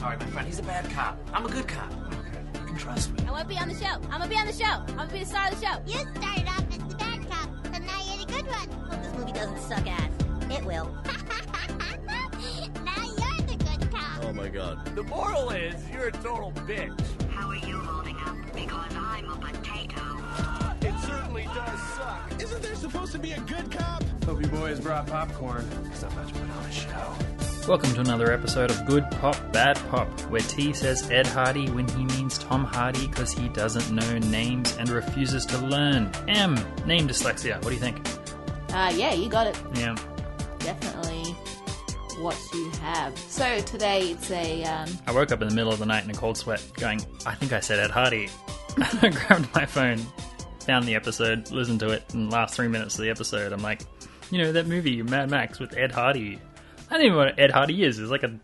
Sorry, my friend. He's a bad cop. I'm a good cop. Okay, you can trust me. I want to be on the show. I'm gonna be on the show. I'm gonna be the star of the show. You started off as the bad cop, and now you're the good one. Hope this movie doesn't suck ass. It will. now you're the good cop. Oh my god. The moral is, you're a total bitch. How are you holding up? Because I'm a potato. Ah, it certainly does suck. Isn't there supposed to be a good cop? Hope you boys brought popcorn, because I'm about to put on a show. Welcome to another episode of Good Pop, Bad Pop, where T says Ed Hardy when he means Tom Hardy because he doesn't know names and refuses to learn. M, name dyslexia. What do you think? Uh, yeah, you got it. Yeah. Definitely what you have. So today it's a um, I woke up in the middle of the night in a cold sweat going, I think I said Ed Hardy. I grabbed my phone, found the episode, listened to it, and the last three minutes of the episode, I'm like, you know, that movie, Mad Max with Ed Hardy. I don't even know what Ed Hardy is. It's like a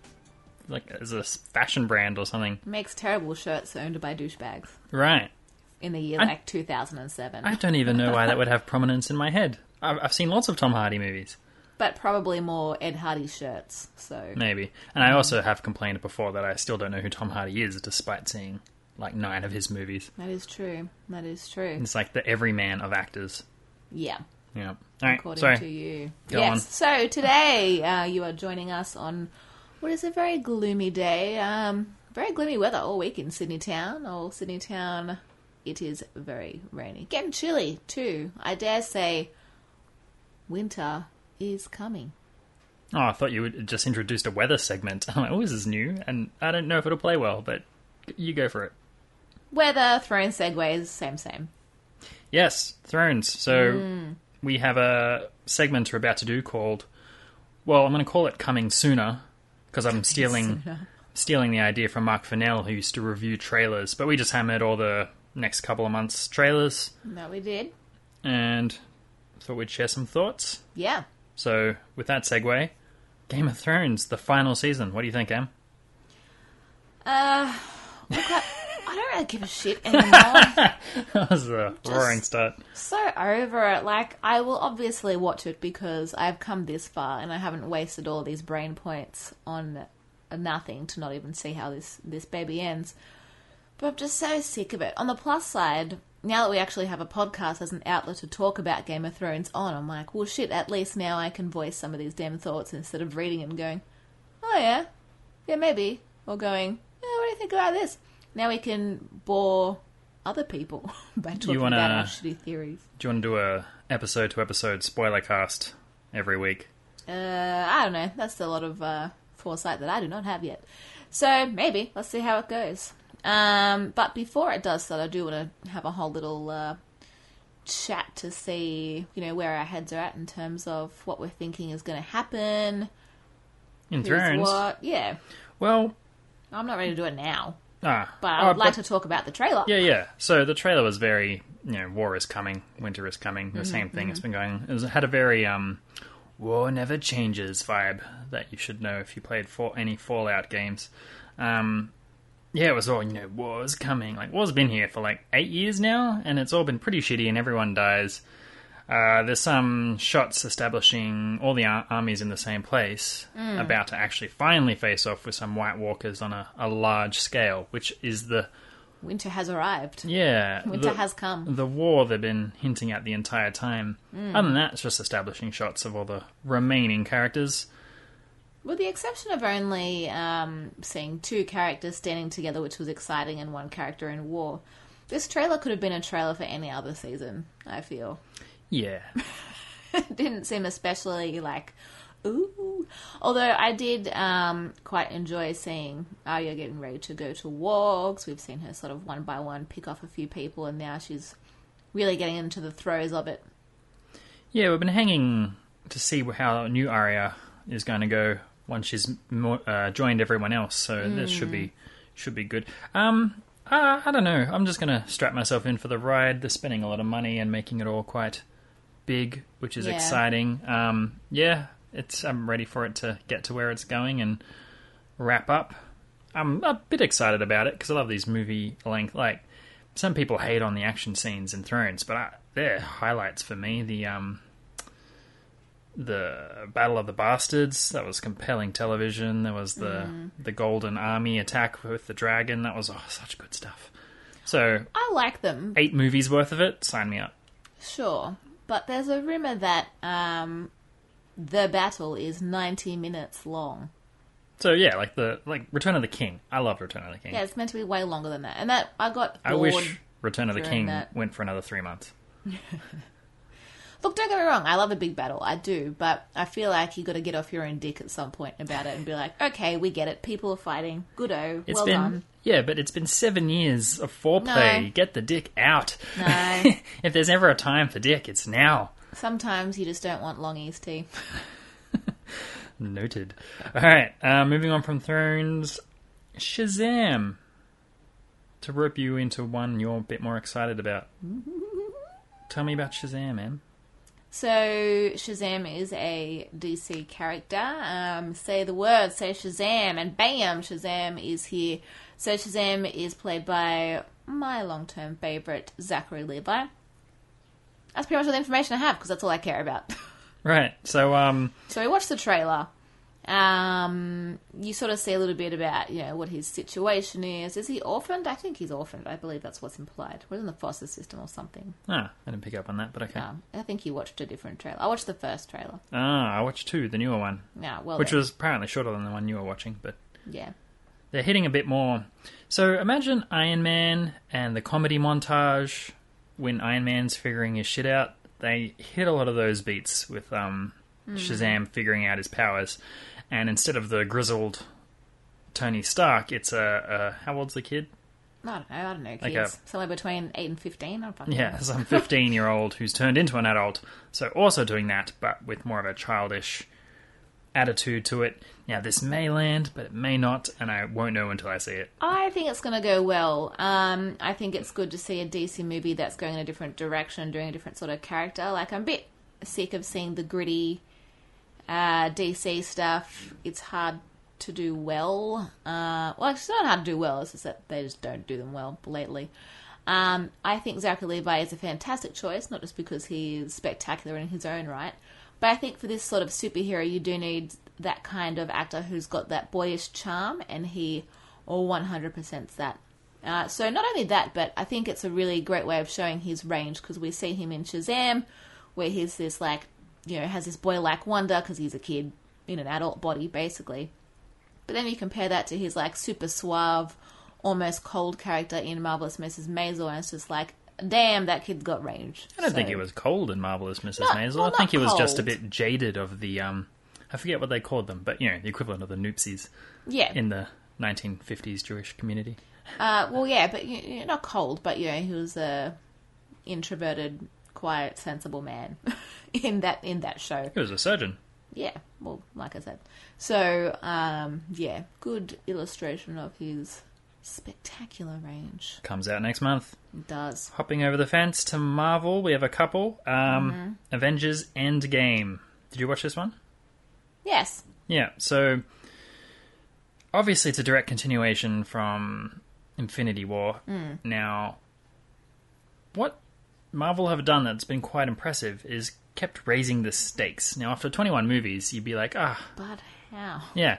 like it's a fashion brand or something. makes terrible shirts owned by douchebags Right. in the year I- like 2007, I don't even know why that would have prominence in my head. I've, I've seen lots of Tom Hardy movies, but probably more Ed Hardy shirts. So maybe. And I also have complained before that I still don't know who Tom Hardy is, despite seeing like nine of his movies. that is true. That is true. It's like the everyman of actors. Yeah. Yeah. Right. according Sorry. to you. Go yes. on. So today uh, you are joining us on what is a very gloomy day. Um, very gloomy weather all week in Sydney town. All Sydney town, it is very rainy, getting chilly too. I dare say, winter is coming. Oh, I thought you would just introduced a weather segment. I'm like, oh, this is new, and I don't know if it'll play well, but you go for it. Weather, throwing segues, same same. Yes, Thrones. So Hmm. We have a segment we're about to do called, well, I'm going to call it Coming Sooner because I'm stealing stealing the idea from Mark Fennell, who used to review trailers. But we just hammered all the next couple of months' trailers No, we did. and thought we'd share some thoughts. Yeah. So with that segue, Game of Thrones, the final season. What do you think, Em? Uh, look, I, I don't really give a shit anymore. that was a roaring start. so over it. Like, I will obviously watch it because I've come this far and I haven't wasted all these brain points on nothing to not even see how this this baby ends. But I'm just so sick of it. On the plus side, now that we actually have a podcast as an outlet to talk about Game of Thrones on, I'm like, well, shit. At least now I can voice some of these damn thoughts instead of reading and going, oh yeah, yeah maybe, or going, yeah, what do you think about this? Now we can bore other people by talking wanna- about our shitty theories. Do you want to do a episode to episode spoiler cast every week? Uh, I don't know. That's a lot of uh, foresight that I do not have yet. So maybe let's see how it goes. Um, but before it does that, I do want to have a whole little uh, chat to see, you know, where our heads are at in terms of what we're thinking is going to happen. In Thrones? what? Yeah, Well, I'm not ready to do it now, ah, but I would oh, like but- to talk about the trailer. Yeah, yeah. So the trailer was very, you know, war is coming, winter is coming. Mm-hmm, The same thing. It's been going. It was, had a very um, war never changes vibe that you should know if you played for any Fallout games. Um, yeah, it was all you know. War's coming. Like war's been here for like eight years now, and it's all been pretty shitty, and everyone dies. Uh, there's some shots establishing all the ar- armies in the same place, Mm. about to actually finally face off with some White Walkers on a, a large scale, which is the Winter has arrived. yeah, Winter the- has come. The war they've been hinting at the entire time. Mm. Other than that, it's just establishing shots of all the remaining characters. With the exception of only um, seeing two characters standing together, which was exciting, and one character in war, this trailer could have been a trailer for any other season, I feel. Yeah, didn't seem especially like, ooh. Although I did um, quite enjoy seeing Arya getting ready to go to walks. we've seen her sort of one by one pick off a few people, and now she's really getting into the throes of it. yeah. We've been hanging to see how new Arya is going to go once she's mo- uh, joined everyone else. So this should be should be good. Um, uh, I don't know. I'm just going to strap myself in for the ride. They're spending a lot of money and making it all quite big, which is Yeah. exciting. Um, yeah, it's I'm ready for it to get to where it's going and wrap up. I'm a bit excited about it because I love these movie length. Like some people hate on the action scenes in Thrones, but I, they're highlights for me. The um, the Battle of the Bastards. That was compelling television. There was the the Golden Army attack with the dragon. That was oh, such good stuff. So I like them, eight movies worth of it. Sign me up. sure, but there's a rumor that um, the battle is 90 minutes long. So yeah, like the like Return of the King. I love Return of the King. Yeah, it's meant to be way longer than that, and that I got. I wish Return of the King that. went for another three months. Look, don't get me wrong. I love a big battle. I do, but I feel like you got to get off your own dick at some point about it and be like, okay, we get it. People are fighting. Good-o. It's well been done. yeah, but it's been seven years of foreplay. No. Get the dick out. No. if there's ever a time for dick, it's now. Sometimes you just don't want long East tea. Noted. All right, uh, moving on from Thrones, Shazam. To rope you into one you're a bit more excited about. Tell me about Shazam, man. So Shazam is a DC character. Um, say the word, say Shazam, and bam, Shazam is here. So Shazam is played by my long-term favorite Zachary Levi. That's pretty much all the information I have because that's all I care about. Right. So, um, So we watched the trailer. Um, you sort of see a little bit about you know what his situation is. Is he orphaned? I think he's orphaned. I believe that's what's implied. We're in the foster system or something. ah, I didn't pick up on that, but okay. Um, I think you watched a different trailer. I watched the first trailer. Ah, I watched two, the newer one, Yeah, well, which then. was apparently shorter than the one you were watching, but yeah. they're hitting a bit more. So imagine Iron Man and the comedy montage when Iron Man's figuring his shit out. They hit a lot of those beats with um, Shazam figuring out his powers, and instead of the grizzled Tony Stark, it's a, a how old's the kid? I don't know. I don't know. Like Kids a- somewhere between eight and fifteen. I don't fucking Yeah, know. some fifteen-year-old who's turned into an adult. So also doing that, but with more of a childish attitude to it. Now this may land, but it may not, and I won't know until I see it. I think it's going to go well. Um, I think it's good to see a DC movie that's going in a different direction, doing a different sort of character. Like I'm a bit sick of seeing the gritty uh, DC stuff. It's hard to do well. Uh, well, it's not hard to do well. It's just that they just don't do them well lately. Um, I think Zachary Levi is a fantastic choice, not just because he is spectacular in his own right, but I think for this sort of superhero, you do need that kind of actor who's got that boyish charm, and he all 100%'s that. Uh, so not only that, but I think it's a really great way of showing his range because we see him in Shazam, where he's this like, you know, has this boy-like wonder because he's a kid in an adult body, basically. But then you compare that to his like super suave, almost cold character in Marvelous Mrs. Maisel, and it's just like, damn, that kid's got range. I don't think So- he was cold in Marvelous Mrs. Not- Maisel. well, I think he was just a bit jaded of the um I forget what they called them, but you know, the equivalent of the noopsies Yeah. in the 1950s Jewish community. Uh, well, yeah, but you, you not cold, but you know, he was a introverted, quiet, sensible man in that in that show. He was a surgeon. Yeah, well, like I said, so um, yeah, good illustration of his spectacular range. Comes out next month. It does. Hopping over the fence to Marvel, we have a couple. Um, Mm-hmm. Avengers Endgame. Did you watch this one? Yes. Yeah, so obviously it's a direct continuation from Infinity War. Mm. Now, what Marvel have done that's been quite impressive is kept raising the stakes. Now, after 21 movies, you'd be like, ah, But how? yeah,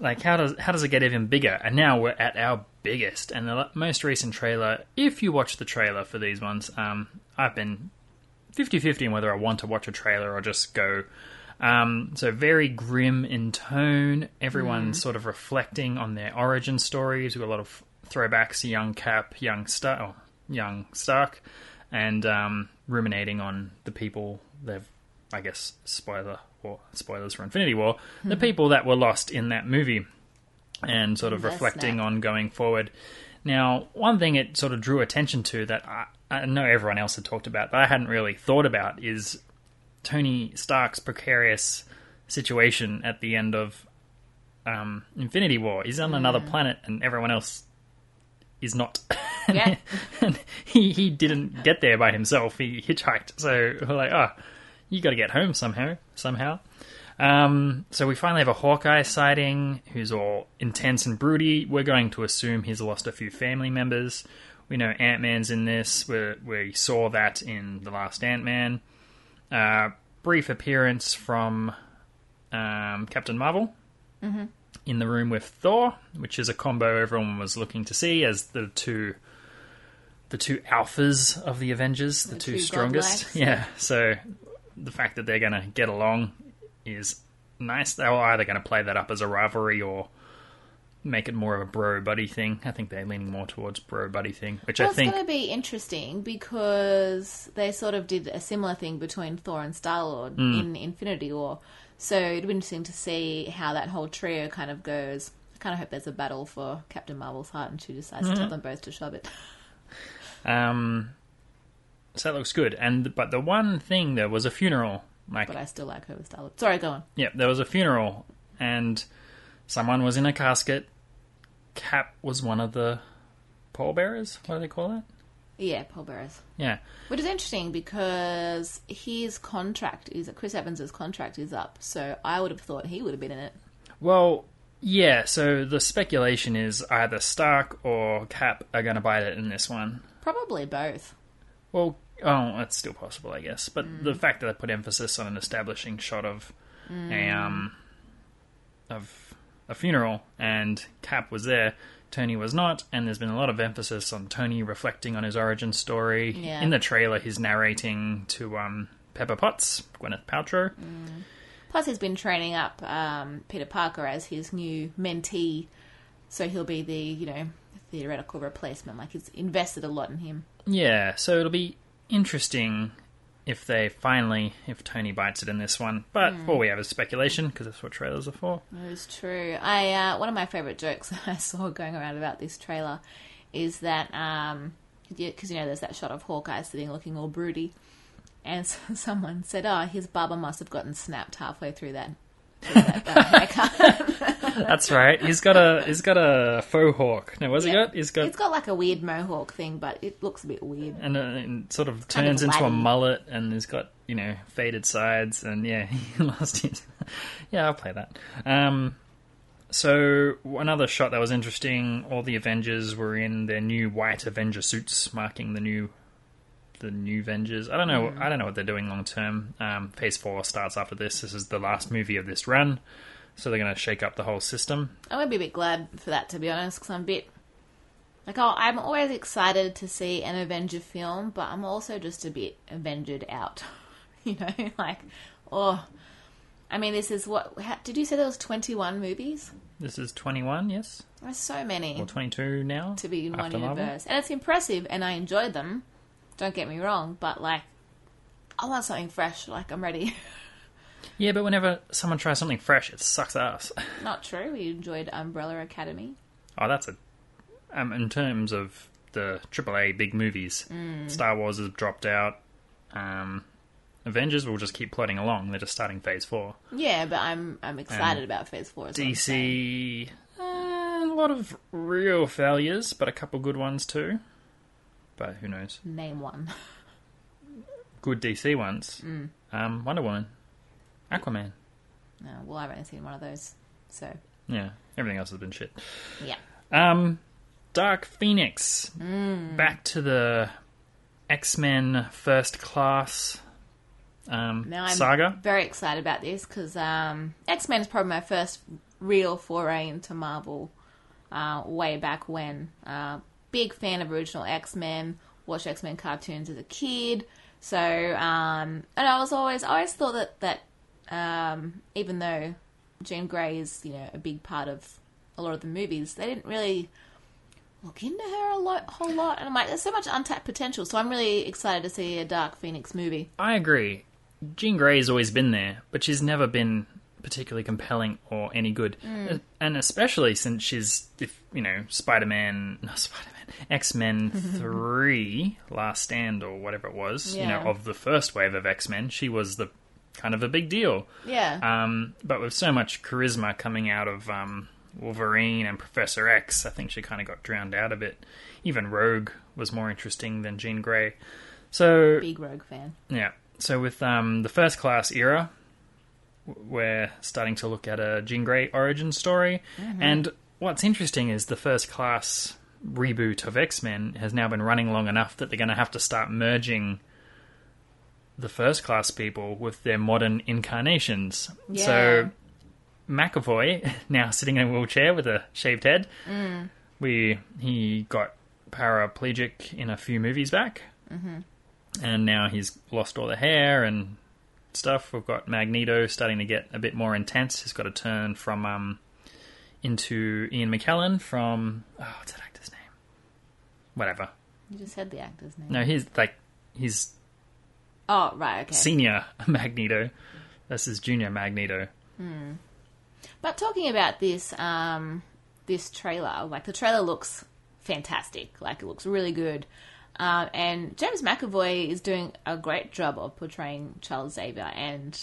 like how does how does it get even bigger? And now we're at our biggest. And the most recent trailer, if you watch the trailer for these ones, um, I've been 50-50 on whether I want to watch a trailer or just go. Um, so very grim in tone. Everyone's sort of reflecting on their origin stories. We've got a lot of throwbacks to young Cap, young Star, oh, young Stark, and um, ruminating on the people they've, I guess, spoiler or spoilers for Infinity War, the people that were lost in that movie, and sort of That's reflecting on going forward. Now, one thing it sort of drew attention to that I, I know everyone else had talked about, but I hadn't really thought about is Tony Stark's precarious situation at the end of um, Infinity War. He's on another planet, and everyone else is not. Yeah. and he he didn't get there by himself. He hitchhiked. So we're like, oh, you got to get home somehow. Somehow. Um, so we finally have a Hawkeye sighting who's all intense and broody. We're going to assume he's lost a few family members. We know Ant Man's in this. We we saw that in the last Ant Man. Uh, brief appearance from um, Captain Marvel in the room with Thor, which is a combo everyone was looking to see as the two the two alphas of the Avengers, the, The two, two strongest. Yeah, so the fact that they're going to get along is nice. They're either going to play that up as a rivalry or make it more of a bro buddy thing. I think they're leaning more towards bro buddy thing, which Well, I think it's going to be interesting because they sort of did a similar thing between Thor and Star Lord Hmm. in Infinity War. So it'd be interesting to see how that whole trio kind of goes. I kind of hope there's a battle for Captain Marvel's heart and she decides to Mm-hmm. tell them both to shove it. Um, so that looks good. And but the one thing there was a funeral. Like, But I still like her with Sorry, go on. yeah, there was a funeral, and someone was in a casket. Cap was one of the pallbearers. What do they call that? Yeah, pallbearers. Yeah, Which is interesting because his contract is Chris Evans's contract is up, so I would have thought he would have been in it. Well, yeah. So the speculation is either Stark or Cap are going to bite it in this one. Probably both. Well, oh, that's still possible, I guess. But the fact that they put emphasis on an establishing shot of a um of a funeral and Cap was there, Tony was not, and there's been a lot of emphasis on Tony reflecting on his origin story. Yeah. In the trailer, he's narrating to um Pepper Potts, Gwyneth Paltrow. Plus, he's been training up um, Peter Parker as his new mentee, so he'll be the you know theoretical replacement. Like he's invested a lot in him. Yeah, so it'll be interesting if they finally, if Tony bites it in this one. But all we have is speculation because that's what trailers are for. That is true. I uh, one of my favorite jokes that I saw going around about this trailer is that um because you know there's that shot of Hawkeye sitting looking all broody, and so someone said, "Oh, his barber must have gotten snapped halfway through that." Through that, that haircut." That's right. He's got a he's got a faux hawk. No, what's he Yeah. got? He's got It's got like a weird mohawk thing, but it looks a bit weird. and, uh, and sort of kind of turns into a mullet, and he's got you know faded sides, and yeah, he lost his. yeah, I'll play that. Um, so another shot that was interesting. All the Avengers were in their new white Avenger suits, marking the new the new Avengers. I don't know. Hmm. I don't know what they're doing long term. Um, Phase four starts after this. This is the last movie of this run, so they're going to shake up the whole system. I'm gonna be a bit glad for that, to be honest, because I'm a bit like oh, I'm always excited to see an Avenger film, but I'm also just a bit Avengered out. you know, like oh, I mean, this is what how, did you say there was 21 movies? This is twenty one. Yes, There's so many or twenty two now to be in one after Marvel. universe, and it's impressive, and I enjoyed them. Don't get me wrong, but like, I want something fresh. Like I'm ready. Yeah, but whenever someone tries something fresh, it sucks ass. Not true. We enjoyed Umbrella Academy. Oh, that's a. Um, in terms of the AAA big movies, Mm. Star Wars has dropped out. Um, Avengers will just keep plodding along. They're just starting Phase Four. Yeah, but I'm I'm excited about Phase Four. is what I'm saying. DC, uh, a lot of real failures, but a couple good ones too. But who knows? Name one. Good DC ones. Mm. Um, Wonder Woman, Aquaman. No, well, I haven't seen one of those, so Yeah, everything else has been shit. yeah. Um, Dark Phoenix. Mm. Back to the X Men First Class um, Now I'm saga. very excited about this because um, X Men is probably my first real foray into Marvel. Uh, way back when, uh, big fan of original X Men. Watched X Men cartoons as a kid, so um, and I was always I always thought that that um, even though Jean Grey is you know a big part of a lot of the movies, they didn't really look into her a lot, whole lot. And I'm like, there's so much untapped potential. So I'm really excited to see a Dark Phoenix movie. I agree. Jean Grey has always been there, but she's never been particularly compelling or any good. Mm. And especially since she's, if you know, Spider Man, not Spider Man, X Men 3, Last Stand, or whatever it was, you know, of the first wave of X Men, she was the kind of a big deal. Yeah. Um, but with so much charisma coming out of um, Wolverine and Professor X, I think she kind of got drowned out of it. Even Rogue was more interesting than Jean Grey. So Big Rogue fan. yeah. So with um, the first class era, w- we're starting to look at a Jean Grey origin story. And what's interesting is the first class reboot of X Men has now been running long enough that they're going to have to start merging the first class people with their modern incarnations. Yeah. So McAvoy now sitting in a wheelchair with a shaved head. Mm. We he got paraplegic in a few movies back, mm-hmm. and now he's lost all the hair and stuff. We've got Magneto starting to get a bit more intense. He's got to turn from um into Ian McKellen from oh, what's that? Whatever. You just said the actor's name. No, he's like he's Oh, right, okay. senior Magneto. This is junior Magneto. But talking about this, um, this trailer, like the trailer looks fantastic. Like it looks really good. Um, and James McAvoy is doing a great job of portraying Charles Xavier, and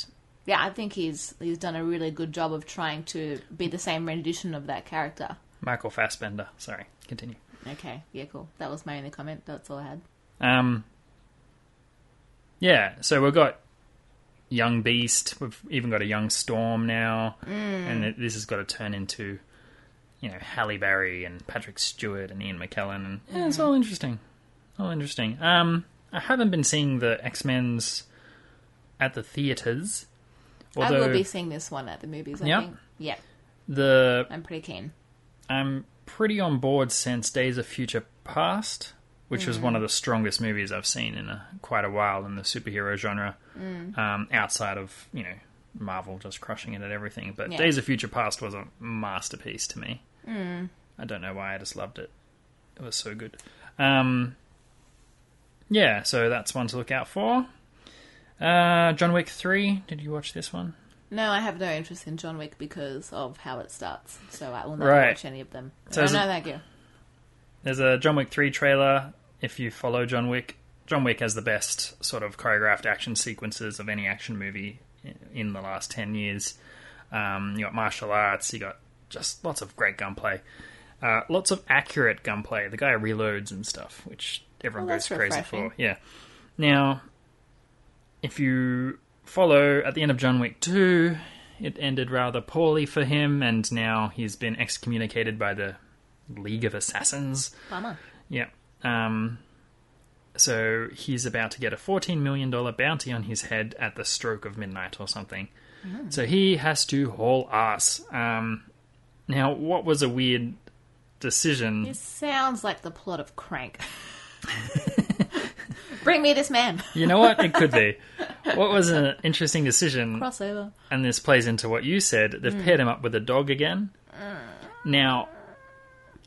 yeah, I think he's he's done a really good job of trying to be the same rendition of that character. Michael Fassbender. Sorry, continue. Okay, yeah, cool. That was my only comment. That's all I had. Um, yeah, so we've got young Beast. We've even got a young Storm now, and it, this has got to turn into, you know, Halle Berry and Patrick Stewart and Ian McKellen, and yeah, it's all interesting, all interesting. Um, I haven't been seeing the X Men's at the theaters, I will be seeing this one at the movies. I Yeah? think. Yeah, the I'm pretty keen. I'm pretty on board since Days of Future Past, which was one of the strongest movies I've seen in a, quite a while in the superhero genre, um, outside of you know Marvel just crushing it at everything. But Yeah. Days of Future Past was a masterpiece to me. I don't know why I just loved it. It was so good. Um, yeah, so that's one to look out for. Uh, John Wick Three. Did you watch this one? No, I have no interest in John Wick because of how it starts, so I will never Right. watch any of them. So no, is no, it- thank you. There's a John Wick 3 trailer. If you follow John Wick, John Wick has the best sort of choreographed action sequences of any action movie i- in the last 10 years. Um, you got martial arts, you got just lots of great gunplay. Uh, lots of accurate gunplay. The guy reloads and stuff, which everyone Well, goes that's crazy refreshing. for. Yeah. Now, if you follow at the end of John Wick 2, it ended rather poorly for him, and now he's been excommunicated by the League of Assassins. Bummer. Yeah. Um, so he's about to get a $14 million bounty on his head at the stroke of midnight or something. So he has to haul ass. Um, now, what was a weird decision? This sounds like the plot of Crank. Bring me this man. You know what? It could be. What was an interesting decision, Crossover. and this plays into what you said, they've paired him up with a dog again. Now,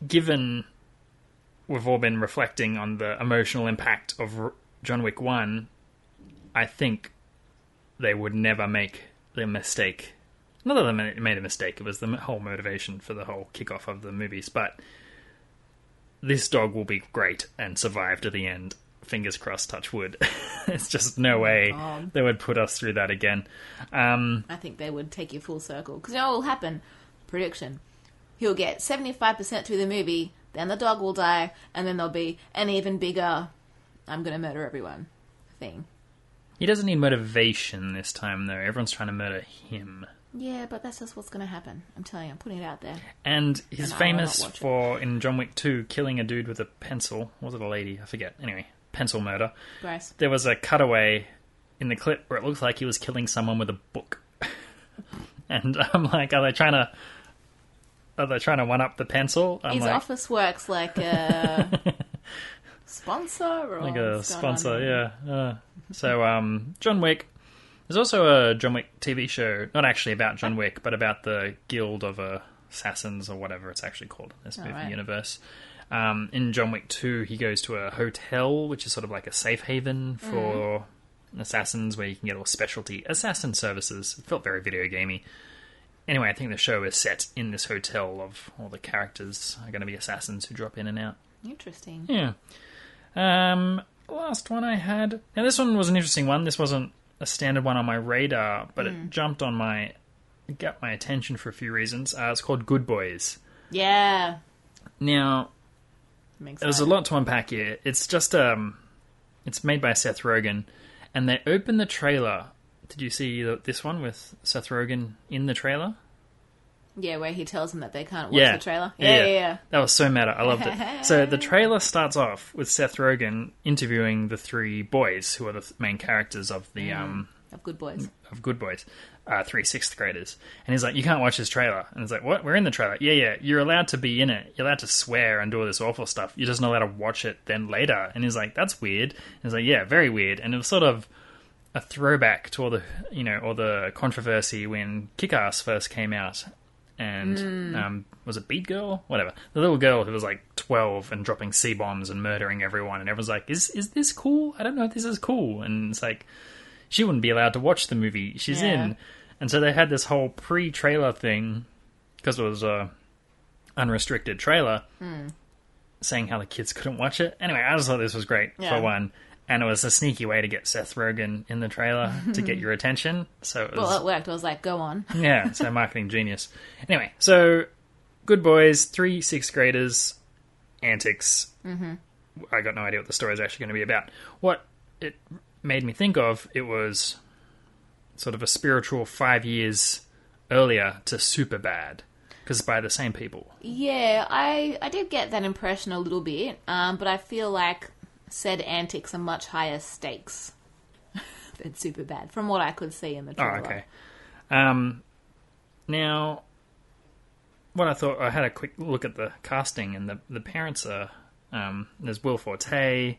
given we've all been reflecting on the emotional impact of R- John Wick 1, I think they would never make the mistake. Not that they ma- made a mistake, it was the m- whole motivation for the whole kickoff of the movies, but this dog will be great and survive to the end. Fingers crossed, touch wood. It's just no way God. they would put us through that again. Um, I think they would take you full circle. Because you know what will happen? Prediction. He'll get 75% through the movie, then the dog will die, and then there'll be an even bigger I'm gonna murder everyone thing. he doesn't need motivation this time, though. Everyone's trying to murder him. Yeah, but that's just what's gonna happen. I'm telling you, I'm putting it out there. And he's And famous for, in John Wick 2, killing a dude with a pencil. Was it a lady? I forget. Anyway, pencil murder. Gross. There was a cutaway in the clip where it looks like he was killing someone with a book. and I'm like, are they trying to. Are they trying to one up the pencil? I'm His like, Officeworks like a sponsor or like a what's going on sponsor, yeah. Uh, so, um, John Wick. There's also a John Wick TV show, not actually about John Wick, but about the Guild of uh, Assassins or whatever it's actually called in this movie right. universe. Um, in John Wick 2, he goes to a hotel, which is sort of like a safe haven for assassins where you can get all specialty assassin services. It felt very video gamey. Anyway, I think the show is set in this hotel of all the characters are going to be assassins who drop in and out. Interesting. Yeah. Um, last one I had. Now this one was an interesting one. This wasn't a standard one on my radar, but it jumped on my, it got my attention for a few reasons. Uh, it's called Good Boys. Yeah. Now there's a lot to unpack here. It's just um, it's made by Seth Rogen, and they open the trailer. Did you see the, this one with Seth Rogen in the trailer? Yeah, where he tells them that they can't watch Yeah. the trailer. Yeah, Yeah, yeah. yeah. That was so meta. I loved it. so the trailer starts off with Seth Rogen interviewing the three boys who are the main characters of the um Of good boys. of Good Boys, uh, three sixth graders, and he's like, "You can't watch this trailer." And it's like, "What? We're in the trailer." Yeah, yeah. You're allowed to be in it. You're allowed to swear and do all this awful stuff. You're just not allowed to watch it then later. And he's like, "That's weird." And he's like, "Yeah, very weird." And it was sort of a throwback to all the you know all the controversy when Kick-Ass first came out. And um, was it Beat Girl? Whatever. The little girl who was like twelve and dropping c bombs and murdering everyone, and everyone's like, "Is is this cool? I don't know if this is cool." And it's like, she wouldn't be allowed to watch the movie she's Yeah. in. And so they had this whole pre-trailer thing because it was a unrestricted trailer saying how the kids couldn't watch it. Anyway, I just thought this was great Yeah. for one. And it was a sneaky way to get Seth Rogen in the trailer to get your attention. So it was Well, it worked. I was like, go on. yeah, so marketing genius. Anyway, so good boys, three sixth graders, antics. Mm-hmm. I got no idea what the story is actually going to be about. What it made me think of, it was sort of a spiritual five years earlier to Super Bad, because by the same people. Yeah, I I did get that impression a little bit, um, but I feel like said antics are much higher stakes than super bad from what I could see in the Oh, trailer. okay. Um, now, what I thought, I had a quick look at the casting, and the the parents are um, there's Will Forte,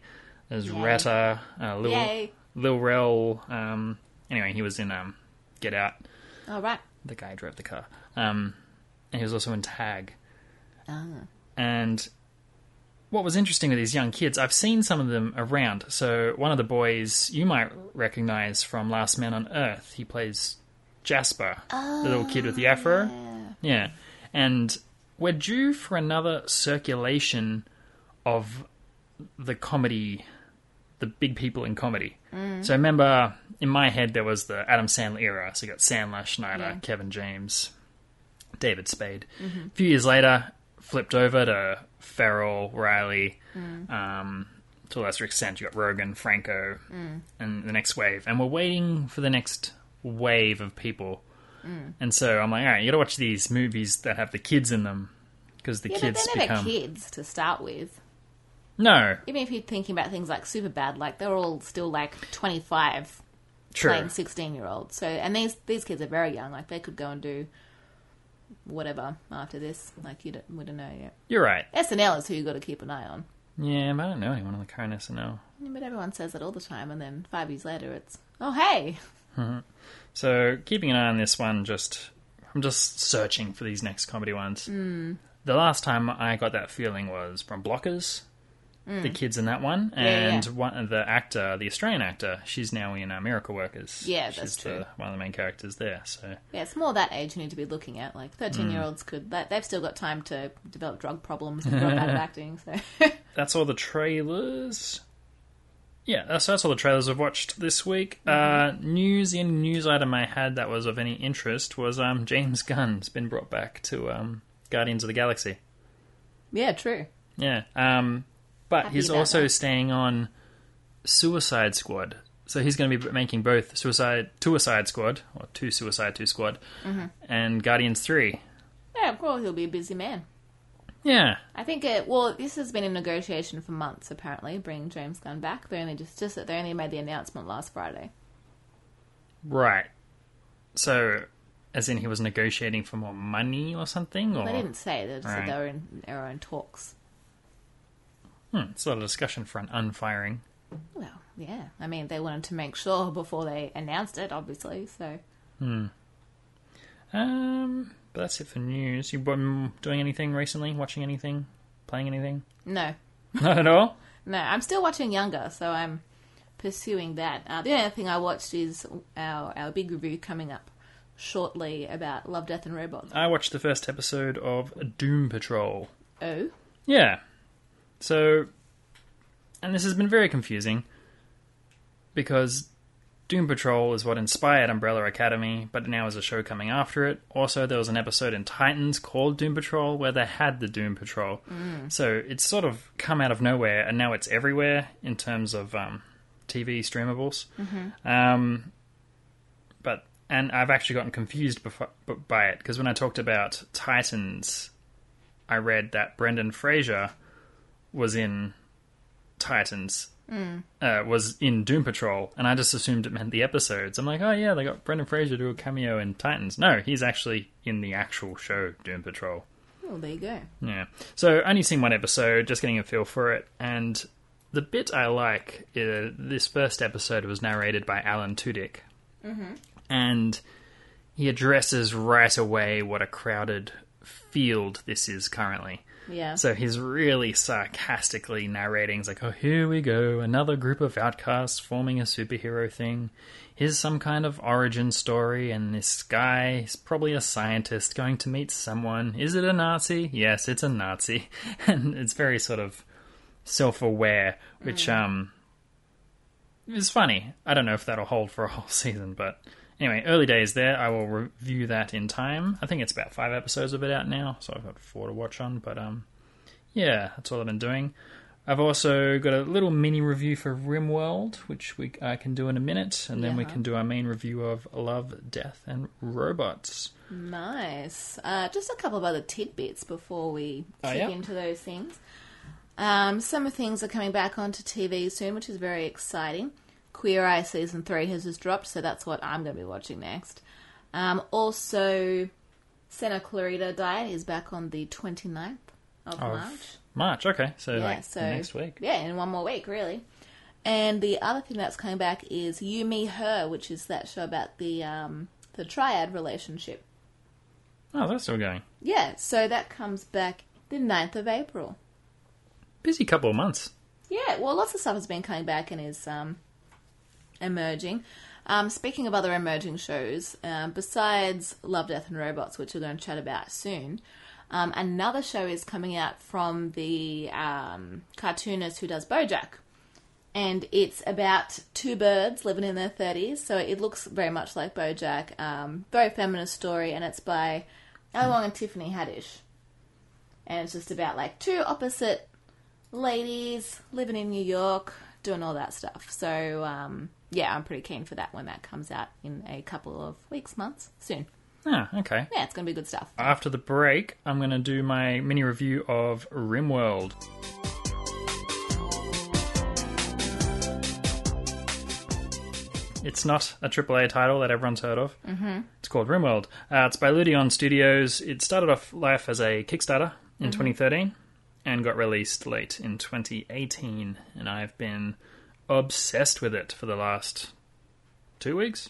there's Yay. Retta, uh, Lil Yay. Lil Rel. Um, anyway, he was in um, Get Out. All right. The guy who drove the car. Um, and he was also in Tag. Ah. And what was interesting with these young kids, I've seen some of them around. So one of the boys you might recognize from Last Man on Earth, he plays Jasper, the little kid with the afro. Yeah. And we're due for another circulation of the comedy, the big people in comedy. So remember, in my head, there was the Adam Sandler era. So you got Sandler, Schneider, Yeah. Kevin James, David Spade. Mm-hmm. A few years later, flipped over to Ferrell, Reilly. Mm. Um, to a lesser extent, you got Rogen, Franco, mm. and the next wave. And we're waiting for the next wave of people. Mm. And so I'm like, all right, you got to watch these movies that have the kids in them because the Yeah, kids but become kids to start with. no Even if you're thinking about things like super bad, like they're all still like 25 true. playing 16 year olds. So, and these these kids are very young. Like they could go and do whatever after this. Like you don't, we don't know yet. You're right. SNL is who you got to keep an eye on. Yeah, but I don't know anyone on the current SNL. Yeah, But everyone says that all the time, and then five years later, it's oh hey, So keeping an eye on this one, just I'm just searching for these next comedy ones. Hmm. The last time I got that feeling was from Blockers, the kids in that one, Hmm. yeah, and yeah. one the actor, the Australian actor, she's now in uh, Miracle Workers. Yeah, she's that's the, true. one of the main characters there. So yeah, it's more that age you need to be looking at. Like 13 year olds could that they've still got time to develop drug problems and drop out of acting. So that's all the trailers. Yeah, that's, that's all the trailers I've watched this week. Uh, news the only news item I had that was of any interest was um, James Gunn's been brought back to um, Guardians of the Galaxy. yeah, true. Yeah, um, but Happy he's also that. staying on Suicide Squad. So he's going to be making both Suicide Suicide Squad or two Suicide Two Squad Mm-hmm. and Guardians Three. Yeah, of course he'll be a busy man. Yeah, I think it. Well, this has been in negotiation for months. Apparently, bringing James Gunn back. They only just just they only made the announcement last Friday. right. So, as in he was negotiating for more money or something, or They didn't say. They just Right. said they were in their own talks. Hmm, it's a lot of discussion for an unfiring. Well, yeah. I mean, they wanted to make sure before they announced it, obviously. So Um, but that's it for news. You been doing anything recently? Watching anything? Playing anything? no, Not at all. no. I'm still watching Younger, so I'm pursuing that. Uh, the only thing I watched is our our big review coming up shortly about Love, Death, and Robots. I watched the first episode of Doom Patrol. Oh, Yeah. So, and this has been very confusing because Doom Patrol is what inspired Umbrella Academy, but now is a show coming after it. Also, there was an episode in Titans called Doom Patrol where they had the Doom Patrol. So it's sort of come out of nowhere, and now it's everywhere in terms of um, TV streamables. Um, but and I've actually gotten confused before, by it because when I talked about Titans, I read that Brendan Fraser was in Titans, uh, was in Doom Patrol, and I just assumed it meant the episodes. I'm like, oh yeah, they got Brendan Fraser do a cameo in Titans. No, he's actually in the actual show Doom Patrol. Oh, there you go. Yeah. So only seen one episode, just getting a feel for it, and the bit I like, uh, this first episode was narrated by Alan Tudyk, mm-hmm. and he addresses right away what a crowded field this is currently. Yeah. So he's really sarcastically narrating. He's like, oh, here we go, another group of outcasts forming a superhero thing. Here's some kind of origin story, and this guy is probably a scientist going to meet someone. Is it a Nazi? Yes, it's a Nazi. And it's very sort of self aware, which um is funny. I don't know if that'll hold for a whole season, but anyway, early days there. I will review that in time. I think it's about five episodes of it out now, so I've got four to watch on. But um, yeah, that's all I've been doing. I've also got a little mini review for RimWorld, which we I can do in a minute, and then we can do our main review of Love, Death, and Robots. Nice. Uh, just a couple of other tidbits before we Oh, kick yeah? into those things. Um, some of things are coming back onto TV soon, which is very exciting. Queer Eye season three has just dropped, so that's what I'm going to be watching next. Um, also, Santa Clarita Diet is back on the 29th of Of March. March, okay, so Yeah, like so next week. Yeah, in one more week, really. And the other thing that's coming back is You, Me, Her, which is that show about the um, the triad relationship. Oh, that's still going. Yeah, so that comes back the 9th of April. Busy couple of months. Yeah, well, lots of stuff has been coming back and is um, emerging. Um, speaking of other emerging shows, um, besides Love, Death, and Robots, which we're going to chat about soon, um, another show is coming out from the um, cartoonist who does Bojack. And it's about two birds living in their 30s, so it looks very much like Bojack. Um, very feminist story, and it's by Ali Wong and Tiffany Haddish. And it's just about like two opposite ladies living in New York, doing all that stuff. So, um, yeah, I'm pretty keen for that when that comes out in a couple of weeks, months, soon. Ah, okay. Yeah, it's going to be good stuff. After the break, I'm going to do my mini review of RimWorld. It's not a AAA title that everyone's heard of. Mm-hmm. It's called RimWorld. Uh, it's by Ludeon Studios. It started off life as a Kickstarter in 2013 and got released late in 2018. And I've been obsessed with it for the last two weeks.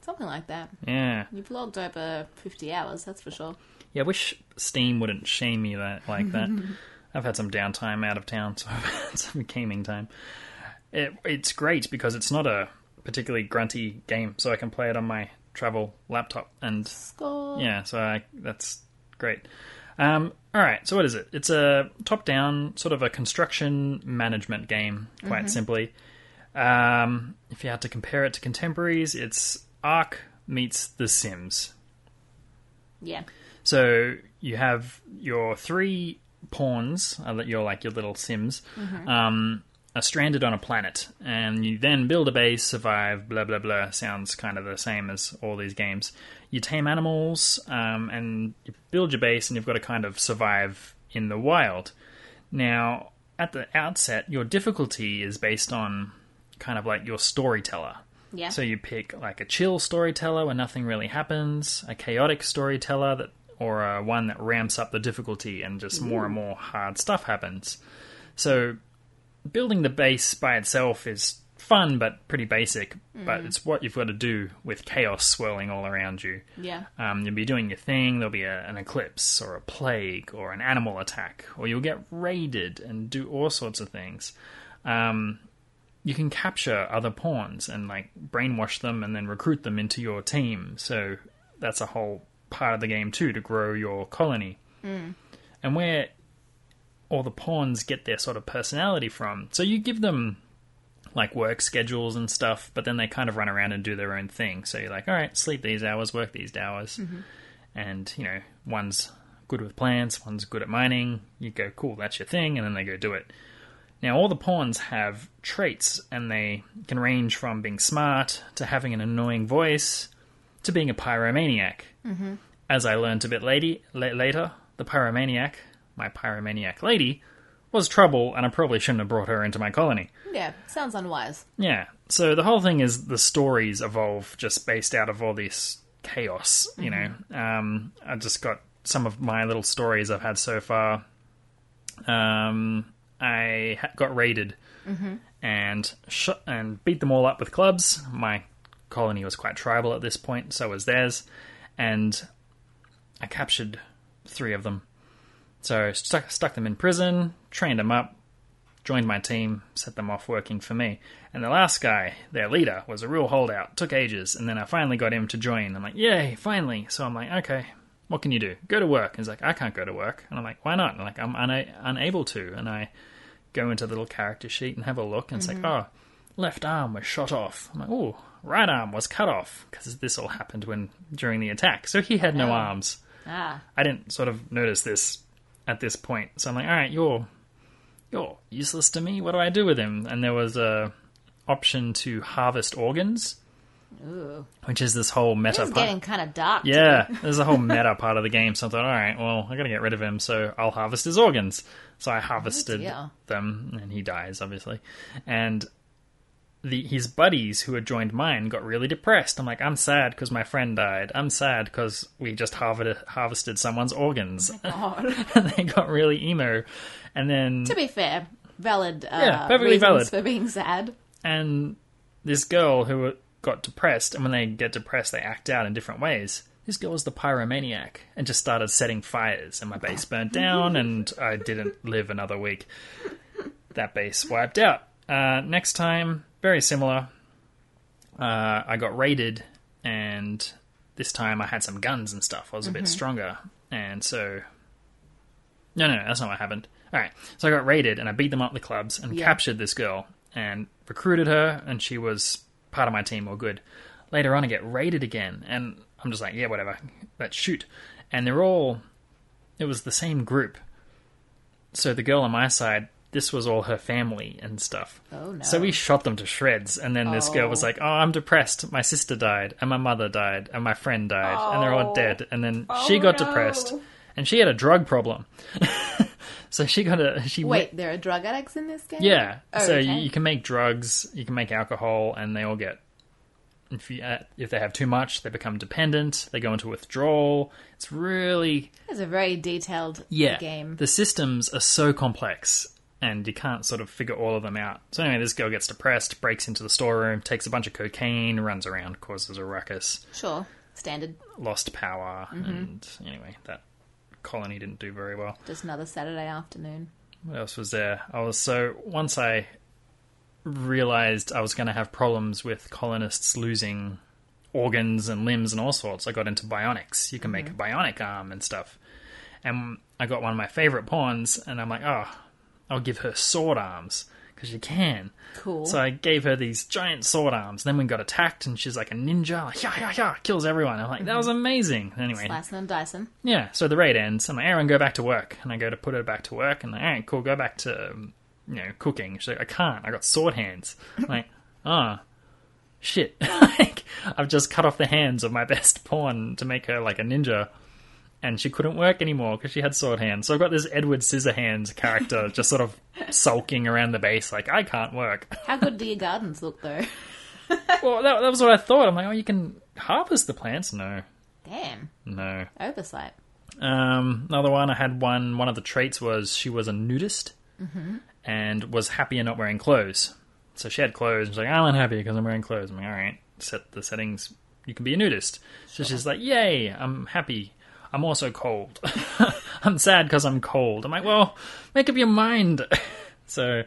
Something like that. Yeah. You've logged over 50 hours, that's for sure. Yeah, I wish Steam wouldn't shame me that like that. I've had some downtime out of town, so I've had some gaming time. It, it's great because it's not a particularly grunty game, so I can play it on my travel laptop, and Score. yeah, so I, that's great. Um, all right, so what is it? It's a top-down sort of a construction management game, quite simply. Um, if you had to compare it to contemporaries, it's Ark meets The Sims. Yeah. So you have your three pawns, uh, that you're like your little Sims, um, are stranded on a planet, and you then build a base, survive, blah blah blah. Sounds kind of the same as all these games. You tame animals, um, and you build your base, and you've got to kind of survive in the wild. Now, at the outset, your difficulty is based on kind of like your storyteller. Yeah. So you pick like a chill storyteller where nothing really happens, a chaotic storyteller that, or uh, one that ramps up the difficulty and just more and more hard stuff happens. So building the base by itself is fun but pretty basic. But it's what you've got to do with chaos swirling all around you. Yeah. Um, you'll be doing your thing. There'll be a, an eclipse or a plague or an animal attack, or you'll get raided and do all sorts of things. Um, you can capture other pawns and like brainwash them and then recruit them into your team. So that's a whole part of the game too to grow your colony. Mm. And where all the pawns get their sort of personality from. So you give them like work schedules and stuff, but then they kind of run around and do their own thing. So you're like, all right, sleep these hours, work these hours. Mm-hmm. And, you know, one's good with plants, one's good at mining. You go, cool, that's your thing, and then they go do it. Now, all the pawns have traits, and they can range from being smart to having an annoying voice to being a pyromaniac. Mm-hmm. As I learned a bit lady, la- later, the pyromaniac, my pyromaniac lady, was trouble, and I probably shouldn't have brought her into my colony. Yeah, sounds unwise. Yeah. So the whole thing is the stories evolve just based out of all this chaos, you know. Um, I just got some of my little stories I've had so far. Um, I got raided mm-hmm. and shot and beat them all up with clubs. My colony was quite tribal at this point, so was theirs, and I captured three of them. So stuck stuck them in prison, trained them up, joined my team, set them off working for me. And the last guy, their leader, was a real holdout. Took ages, and then I finally got him to join. I'm like, yay, finally. So I'm like, okay, what can you do? Go to work. He's like, I can't go to work. And I'm like, why not? And like, I'm una- unable to. And I go into the little character sheet and have a look, and it's like, oh, left arm was shot off. I'm like, oh, right arm was cut off because this all happened when during the attack. So he had no Oh. arms. Ah, I didn't sort of notice this at this point. So I'm like, all right, you're you're useless to me. What do I do with him? And there was a option to harvest organs, ooh, which is this whole this meta is part. getting kind of dark. Yeah, there's a whole meta part of the game. So I thought, all right, well, I got to get rid of him, so I'll harvest his organs. So I harvested dear. them, and he dies, obviously. And the his buddies who had joined mine got really depressed. I'm like, I'm sad because my friend died. I'm sad because we just harvested harvested someone's organs. God. and they got really emo. And then to be fair, valid. Uh, Yeah, perfectly valid. for being sad. and this girl who got depressed, and when they get depressed, they act out in different ways. This girl was the pyromaniac and just started setting fires, and my base burnt down, and I didn't live another week. That base wiped out. Uh, next time, very similar. Uh, I got raided, and this time I had some guns and stuff. I was a bit stronger, and so. No, no, no, that's not what happened. All right, so I got raided, and I beat them up the clubs and Yeah. captured this girl and recruited her, and she was part of my team. All good. Later on, I get raided again, and I'm just like, yeah, whatever, let's shoot. And they're all. It was the same group. So the girl on my side, this was all her family and stuff. Oh no. So we shot them to shreds, and then this girl was Oh. like, "Oh, I'm depressed. My sister died, and my mother died, and my friend died, and they're all Oh. dead." And then oh, she got no. depressed, and she had a drug problem. so she got a she Wait, there are drug addicts in this game. yeah. Oh, so okay. you, you can make drugs, you can make alcohol, and they all get. If you uh, if they have too much, they become dependent. They go into withdrawal. It's really It's a very detailed yeah. game. The systems are so complex, and you can't sort of figure all of them out. So anyway, this girl gets depressed, breaks into the storeroom, takes a bunch of cocaine, runs around, causes a ruckus, Sure, standard. lost power, Mm-hmm. and anyway, that colony didn't do very well. Just another Saturday afternoon. What else was there? I was so once I realized I was going to have problems with colonists losing organs and limbs and all sorts, I got into bionics. You can make a mm-hmm. bionic arm and stuff. And I got one of my favorite pawns, and I'm like, oh, I'll give her sword arms because you can. Cool. So I gave her these giant sword arms. Then we got attacked, and she's like a ninja, like yeah, yeah, yeah, kills everyone. I'm like, that was amazing. Anyway, Slicing and dicing. yeah, so the raid ends. I'm like, Aaron, go back to work. And I go to put her back to work. And like, all right, cool, go back to, um, you know, cooking. She's like, I can't. I got sword hands. I'm like, ah, shit. like, I've just cut off the hands of my best pawn to make her like a ninja. And she couldn't work anymore because she had sword hands. So I've got this Edward Scissorhands character just sort of sulking around the base, like, I can't work. How good do your gardens look, though? well, that, that was what I thought. I'm like, oh, you can harvest the plants? No, Damn, no. oversight. Um, another one, I had one. One of the traits was she was a nudist and was happy in not wearing clothes. So she had clothes. And she's like, I'm unhappy because I'm wearing clothes. I'm like, all right, set the settings. You can be a nudist. So she's like, yay, I'm happy. I'm also cold. I'm sad because I'm cold. I'm like, well, make up your mind. so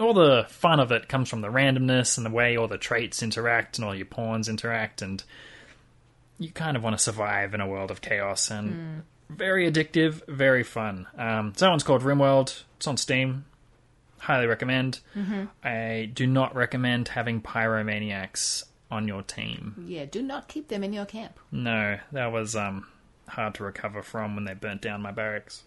all the fun of it comes from the randomness and the way all the traits interact and all your pawns interact and you kind of want to survive in a world of chaos and very addictive, very fun. Um, so that one's called RimWorld. It's on Steam. Highly recommend. I do not recommend having pyromaniacs on your team. Yeah, do not keep them in your camp. No, that was um, hard to recover from when they burnt down my barracks.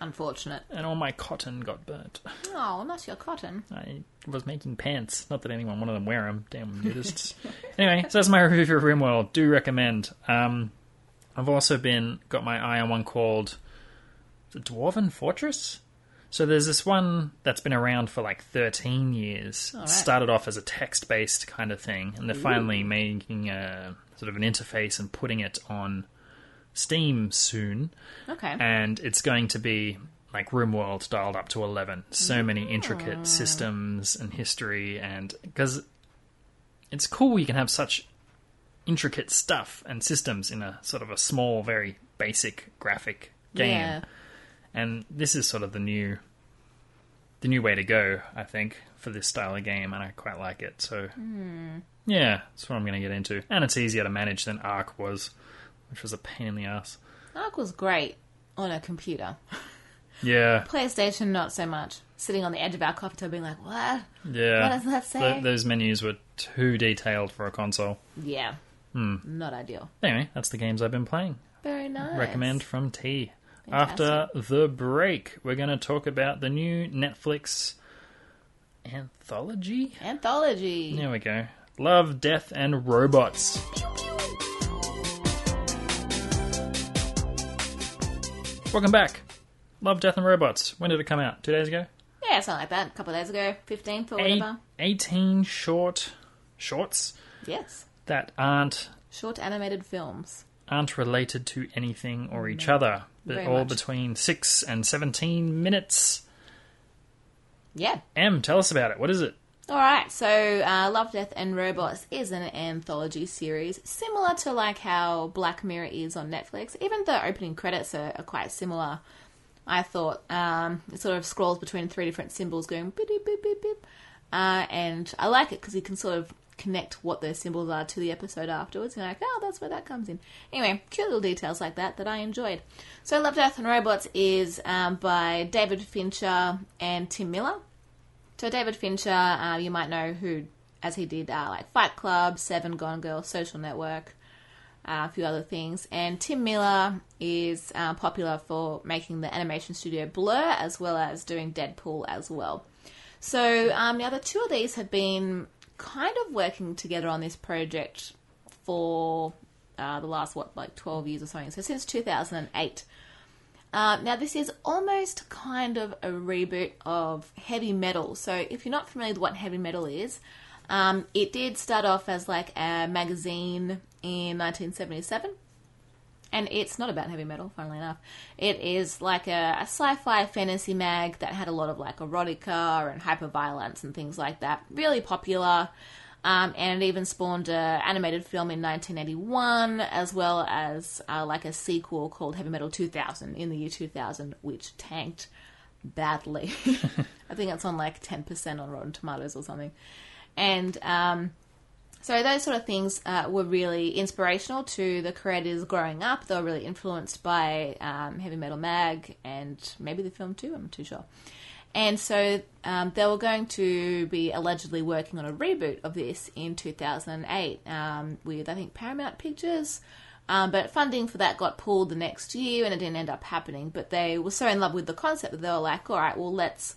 Unfortunate. and all my cotton got burnt. Oh, not your cotton. I was making pants. Not that anyone wanted them wear them. Damn nudists. anyway, so that's my review for RimWorld. Do recommend. Um, I've also been got my eye on one called the Dwarven Fortress. So there's this one that's been around for like 13 years. It started off as a text-based kind of thing, and they're finally making a sort of an interface and putting it on Steam soon Okay. and it's going to be like RimWorld dialed up to 11. So many intricate systems and history, and because it's cool you can have such intricate stuff and systems in a sort of a small, very basic graphic game. Yeah. And this is sort of the new, the new way to go, I think, for this style of game, and I quite like it. So, hmm. yeah, that's what I'm going to get into, and it's easier to manage than Ark was, which was a pain in the ass. Ark was great on a computer. Yeah, PlayStation, not so much. Sitting on the edge of our coffee table being like, what? Yeah. What does that say? Th- those menus were too detailed for a console. Yeah. Hmm. Not ideal. Anyway, that's the games I've been playing. Very nice. Recommend from T. Fantastic. After the break, we're going to talk about the new Netflix anthology. Anthology. There we go. Love, Death, and Robots. Welcome back. Love, Death, and Robots. When did it come out? Two days ago? Yeah, something like that. A couple of days ago. 15th or Eight, whatever. 18 short shorts Yes. that aren't Short animated films. aren't related to anything or each other, but Very all much. between 6 and 17 minutes. Yeah. M, tell us about it. What is it? All right, so uh, Love, Death, and Robots is an anthology series similar to like how Black Mirror is on Netflix. Even the opening credits are, are quite similar. I thought um, it sort of scrolls between three different symbols going beep beep beep beep beep, uh, and I like it because you can sort of connect what those symbols are to the episode afterwards. And like, oh, that's where that comes in. Anyway, cute little details like that that I enjoyed. So Love, Death, and Robots is um, by David Fincher and Tim Miller. So David Fincher, uh, you might know who, as he did uh, like Fight Club, Seven, Gone Girl, Social Network, uh, a few other things. And Tim Miller is uh, popular for making the animation studio Blur, as well as doing Deadpool as well. So um, the two of these have been kind of working together on this project for uh, the last what like 12 years or something. So since 2008. Um, now, this is almost kind of a reboot of heavy metal. So, if you're not familiar with what heavy metal is, um, it did start off as like a magazine in 1977. And it's not about heavy metal, funnily enough. It is like a, a sci fi fantasy mag that had a lot of like erotica and hyper violence and things like that. Really popular. Um, and it even spawned an animated film in 1981, as well as uh, like a sequel called Heavy Metal 2000 in the year 2000, which tanked badly. I think it's on like 10% on Rotten Tomatoes or something. And um, so those sort of things uh, were really inspirational to the creators growing up. They were really influenced by um, Heavy Metal Mag and maybe the film too, I'm too sure. And so um, they were going to be allegedly working on a reboot of this in 2008 um, with, I think, Paramount Pictures. Um, but funding for that got pulled the next year and it didn't end up happening. But they were so in love with the concept that they were like, all right, well, let's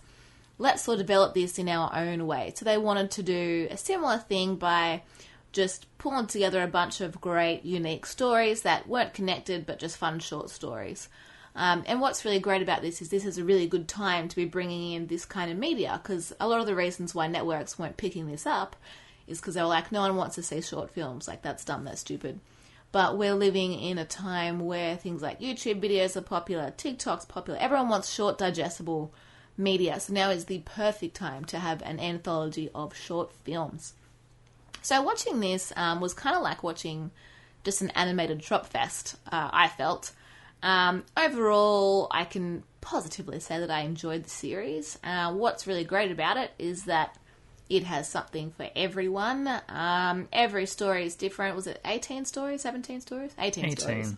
let's sort of develop this in our own way. So they wanted to do a similar thing by just pulling together a bunch of great, unique stories that weren't connected but just fun short stories. Um, and what's really great about this is this is a really good time to be bringing in this kind of media because a lot of the reasons why networks weren't picking this up is because they were like, no one wants to see short films. Like, that's dumb, that's stupid. But we're living in a time where things like YouTube videos are popular, TikTok's popular. Everyone wants short, digestible media. So now is the perfect time to have an anthology of short films. So watching this um, was kind of like watching just an animated Tropfest, uh, I felt. Um, overall, I can positively say that I enjoyed the series. Uh, what's really great about it is that it has something for everyone. Um, every story is different. Was it 18 stories, 17 stories? 18, stories.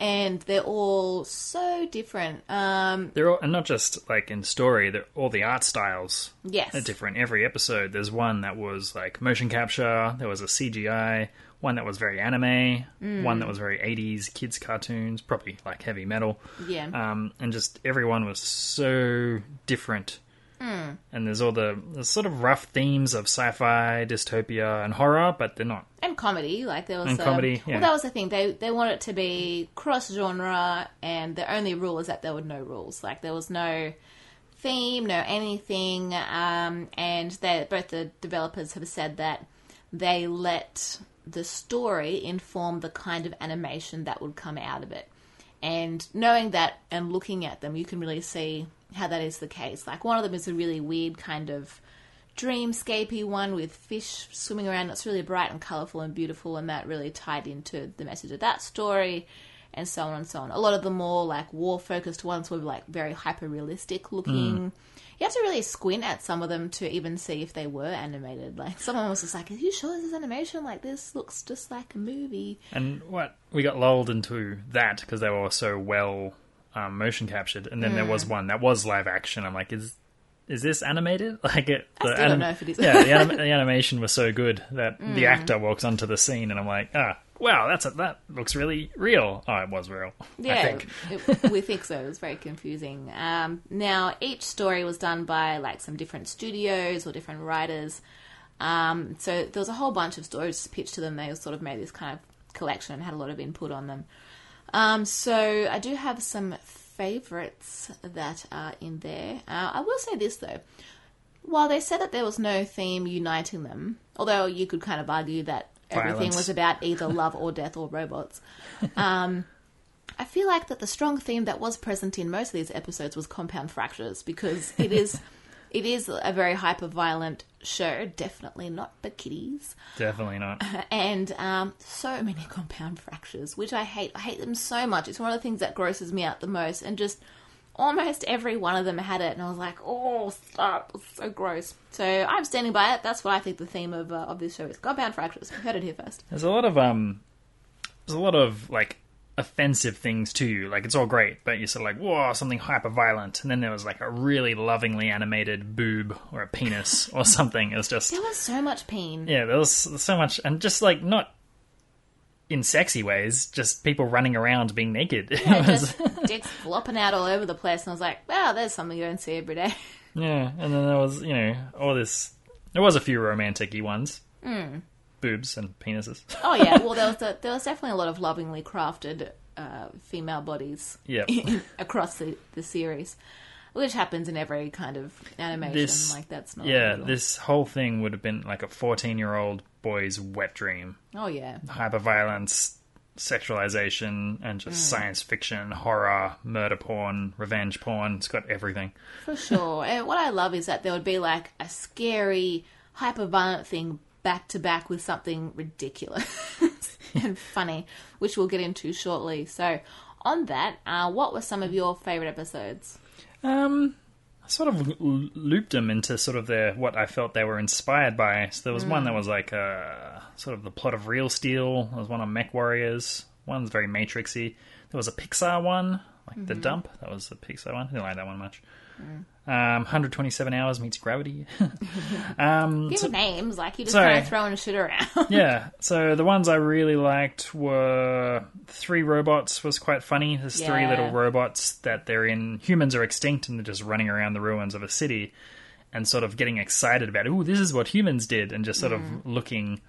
18. and they're all so different. Um, They're all, and not just like in story, they're, all the art styles yes, are different. Every episode, there's one that was like motion capture, there was a CGI, one that was very anime, one that was very 80s kids cartoons, probably like heavy metal. yeah, Um, and just everyone was so different. And there's all the, the sort of rough themes of sci-fi, dystopia, and horror, but they're not. and comedy. Like there was And comedy, yeah. Well, that was the thing. They they wanted it to be cross genre, and the only rule is that there were no rules. Like there was no theme, no anything. Um, and they both the developers have said that they let the story inform the kind of animation that would come out of it. And knowing that and looking at them, you can really see how that is the case. Like one of them is a really weird kind of dreamscapey one with fish swimming around. It's really bright and colourful and beautiful, and that really tied into the message of that story, and so on and so on. A lot of the more like war focused ones were like very hyper realistic looking. Hmm. You have to really squint at some of them to even see if they were animated. Like someone was just like, "Are you sure this is animation? Like this looks just like a movie." And what we got lulled into that because they were so well um, motion captured, and then there was one that was live action. I'm like, is is this animated? Like it? I the still don't know if it is. yeah, the, anim- the animation was so good that the actor walks onto the scene, and I'm like, ah, wow, that's a, that looks really real. Oh, it was real. I Yeah, think. it, we think so. It was very confusing. Um, now, each story was done by like some different studios or different writers. Um, so there was a whole bunch of stories pitched to them. They sort of made this kind of collection and had a lot of input on them. Um, so I do have some favorites that are in there. Uh, I will say this though. While they said that there was no theme uniting them, although you could kind of argue that everything Violence. was about either love or death or robots, um, I feel like that the strong theme that was present in most of these episodes was compound fractures because it is it is a very hyper violent show, definitely not the kiddies, Definitely not. and um, so many compound fractures, which I hate. I hate them so much. It's one of the things that grosses me out the most, and just almost every one of them had it, and I was like, oh, stop! It's so gross. So I'm standing by it. That's what I think the theme of uh, of this show is: compound fractures. You heard it here first. There's a lot of um, there's a lot of like offensive things to you. Like it's all great, but you're sort of like, whoa, something hyper violent, and then there was like a really lovingly animated boob or a penis or something. It was just There was so much pain. yeah, there was so much, and just like not in sexy ways, just people running around being naked. And was- just dicks flopping out all over the place, and I was like, wow, there's something you don't see every day. yeah, and then there was you know all this. There was a few romantic-y ones, Hmm. Boobs and penises. Oh yeah, well there was a, there was definitely a lot of lovingly crafted uh, female bodies yeah, across the, the series, which happens in every kind of animation. This- like that's not yeah. unusual. This whole thing would have been like a fourteen-year-old boy's wet dream. Oh yeah, hyperviolence, sexualization, and just Hmm. science fiction, horror, murder porn, revenge porn. It's got everything. for sure. and what I love is that there would be like a scary, hyper violent thing back to back with something ridiculous and funny, which we'll get into shortly. So. On that, uh, what were some of your favorite episodes? Um, I sort of l- looped them into sort of their what I felt they were inspired by. So there was one that was like uh, sort of the plot of Real Steel. There was one on Mech Warriors. One's very Matrixy. There was a Pixar one, like the Dump. That was the Pixar one. I didn't like that one much. Um, 127 hours meets Gravity. um, Give so- names, like you just Sorry. kind of throwing shit around. yeah. So the ones I really liked were Three Robots was quite funny. There's three little robots that they're in. Humans are extinct and they're just running around the ruins of a city and sort of getting excited about, ooh, this is what humans did, and just sort of looking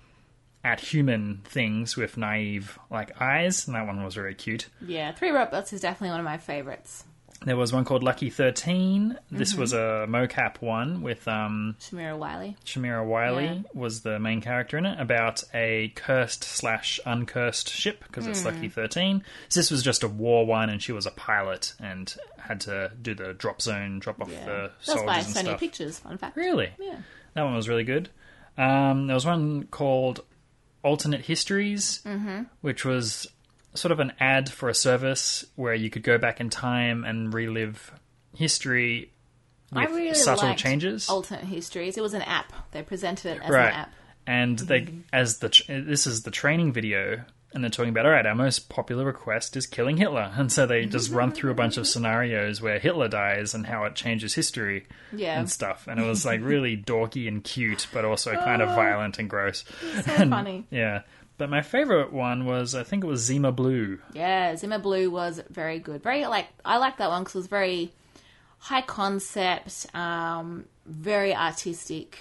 at human things with naive like eyes. And that one was very cute. yeah, Three Robots is definitely one of my favorites. There was one called Lucky 13. Mm-hmm. This was a mocap one with um, Samira Wiley. Samira Wiley Yeah. was the main character in it about a cursed slash uncursed ship because it's Hmm. Lucky 13. So this was just a war one and she was a pilot and had to do the drop zone, drop off Yeah. the That's soldiers by and Sony stuff. Pictures, fun fact. Really? Yeah. That one was really good. Um, there was one called Alternate Histories, Mm-hmm. which was sort of an ad for a service where you could go back in time and relive history I with really subtle changes. Alternate Histories. It was an app. They presented it as right. an app. And they, as the this is the training video, and they're talking about all right, our most popular request is killing Hitler, and so they just run through a bunch of scenarios where Hitler dies and how it changes history Yeah. and stuff, and it was like really dorky and cute, but also kind of violent and gross. So And, funny. Yeah. But my favorite one was I think it was Zima Blue. Yeah, Zima Blue was very good. Very like I like that one because it was very high concept, um, very artistic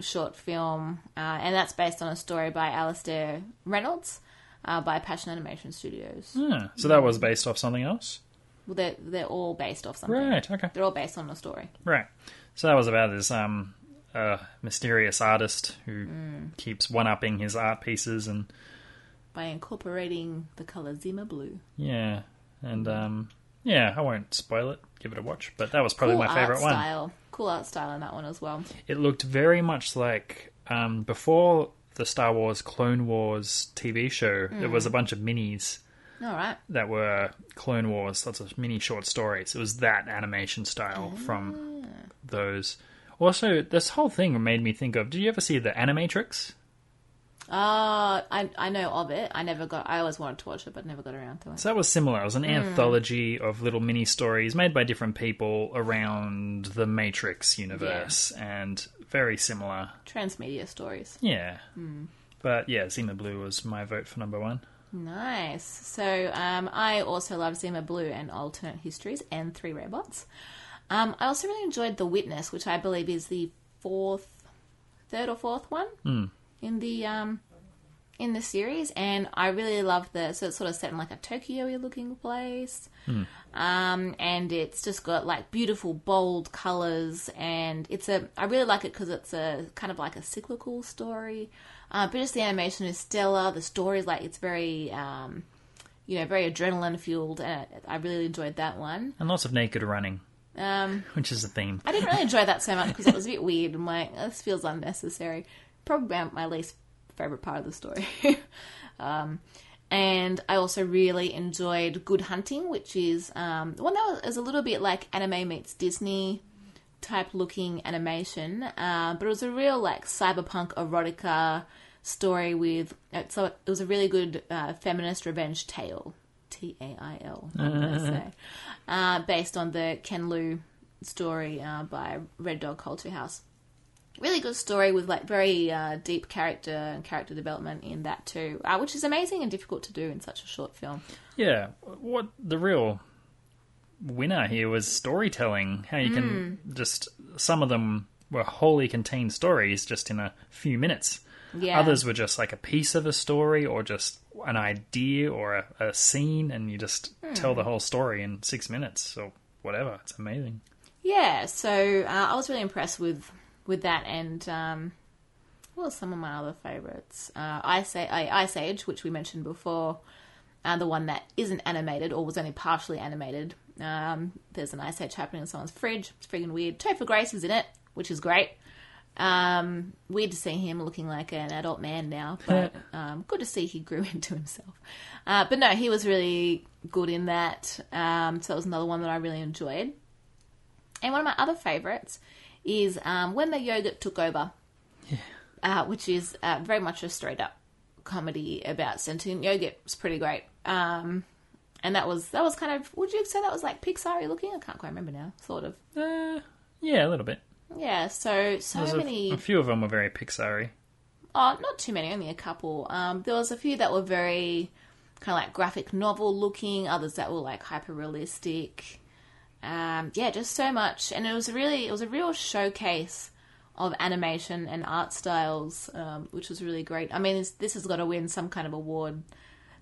short film, uh, and that's based on a story by Alastair Reynolds uh, by Passion Animation Studios. Yeah. So that was based off something else? Well, they're they're all based off something. Right, okay. They're all based on a story. Right. So that was about this um uh, mysterious artist who Mm. keeps one upping his art pieces and By incorporating the color Zima Blue. yeah. And um yeah, I won't spoil it. Give it a watch. But that was probably cool my favorite art one. Cool art style in that one as well. It looked very much like um before the Star Wars Clone Wars TV show, there Mm. was a bunch of minis All right. that were Clone Wars, lots of mini short stories. It was that animation style Ah. from those. Also, this whole thing made me think of. Did you ever see the Animatrix? Uh, I I know of it. I never got. I always wanted to watch it, but never got around to it. So that was similar. It was an Hmm. anthology of little mini stories made by different people around the Matrix universe, and very similar. Transmedia stories. Yeah. Hmm. But yeah, Zima Blue was my vote for number one. Nice. So um, I also love Zima Blue and Alternate Histories and Three Robots. Um, I also really enjoyed The Witness, which I believe is the fourth, third or fourth one in the um, in the series, and I really love the. So it's sort of set in like a Tokyo-y looking place, um, and it's just got like beautiful bold colors, and it's a. I really like it because it's a kind of like a cyclical story, uh, but just the animation is stellar. The story is like it's very. Um, you know, very adrenaline fueled, and I really enjoyed that one. And lots of naked running, Um, which is a theme. I didn't really enjoy that so much because it was a bit weird. I'm like, this feels unnecessary. Probably my- least favorite part of the story. um, and I also really enjoyed Good Hunting, which is um, one that was, a little bit like anime meets Disney type looking animation, uh, but it was a real like cyberpunk erotica story with. So it was a really good uh, feminist revenge tale. T A I L, say, uh, based on the Ken Liu story uh, by Red Dog Culture House. Really good story with like very uh, deep character and character development in that too, uh, which is amazing and difficult to do in such a short film. Yeah, what the real winner here was storytelling. How you can Hmm. just some of them were wholly contained stories just in a few minutes. Yeah, Others were just like a piece of a story or just an idea or a, a scene, and you just tell Hmm. the whole story in six minutes or whatever. It's amazing. Yeah, so uh, I was really impressed with with that, and um, what were some of my other favorites? Uh, Ice, A- Ice Age, which we mentioned before, uh, the one that isn't animated or was only partially animated. Um, there's an Ice Age happening in someone's fridge. It's freaking weird. Topher Grace is in it, which is great. Um, weird to see him looking like an adult man now, but um, good to see he grew into himself. Uh, but no, he was really good in that. Um, so that was another one that I really enjoyed. And one of my other favourites is um, When the Yogurt Took Over, uh, which is uh, very much a straight up comedy about sentient yogurt. It's pretty great. Um, and that was that was kind of would you say that was like Pixar looking? I can't quite remember now. Sort of. Uh, yeah, a little bit. Yeah. So so There's a, many. a few of them were very Pixar-y. Oh, not too many, only a couple. Um, there was a few that were very kind of like graphic novel looking, others that were like hyper realistic. Um, yeah, just so much, and it was really it was a real showcase of animation and art styles, um, which was really great. I mean, this, this has got to win some kind of award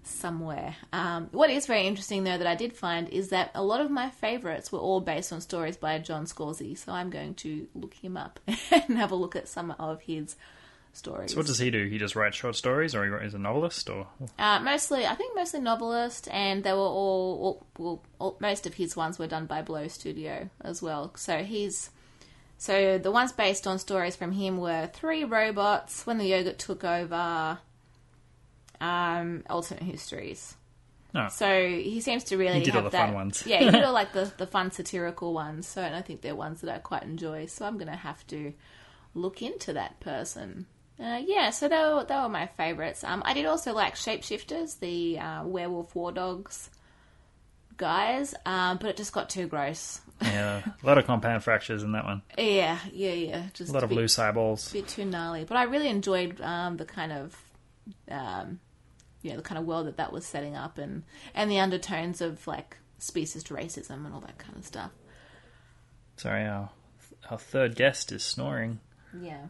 somewhere. Um, what is very interesting, though, that I did find is that a lot of my favorites were all based on stories by John Scalzi. So I'm going to look him up and have a look at some of his stories. So what does he do? He just writes short stories, or he wri- is a novelist, or Uh, mostly, I think mostly novelist, and they were all, all, well, all, most of his ones were done by Blur Studio as well. So he's, so the ones based on stories from him were Three Robots, When the Yogurt Took Over, um, Alternate Histories. no? So he seems to really He did all the that, fun ones. yeah, he did all like the the fun satirical ones. So and I think they're ones that I quite enjoy. So I'm gonna have to look into that person. Uh, yeah, so they were, they were my favourites. Um, I did also like Shapeshifters, the uh, werewolf war dogs guys, um, but it just got too gross. Yeah, a lot of compound fractures in that one. Yeah, yeah, yeah. Just A lot of bit, loose eyeballs. A bit too gnarly. But I really enjoyed um, the kind of, um, you know, the kind of world that that was setting up, and and the undertones of like speciesist racism and all that kind of stuff. Sorry, our our third guest is snoring. Yeah,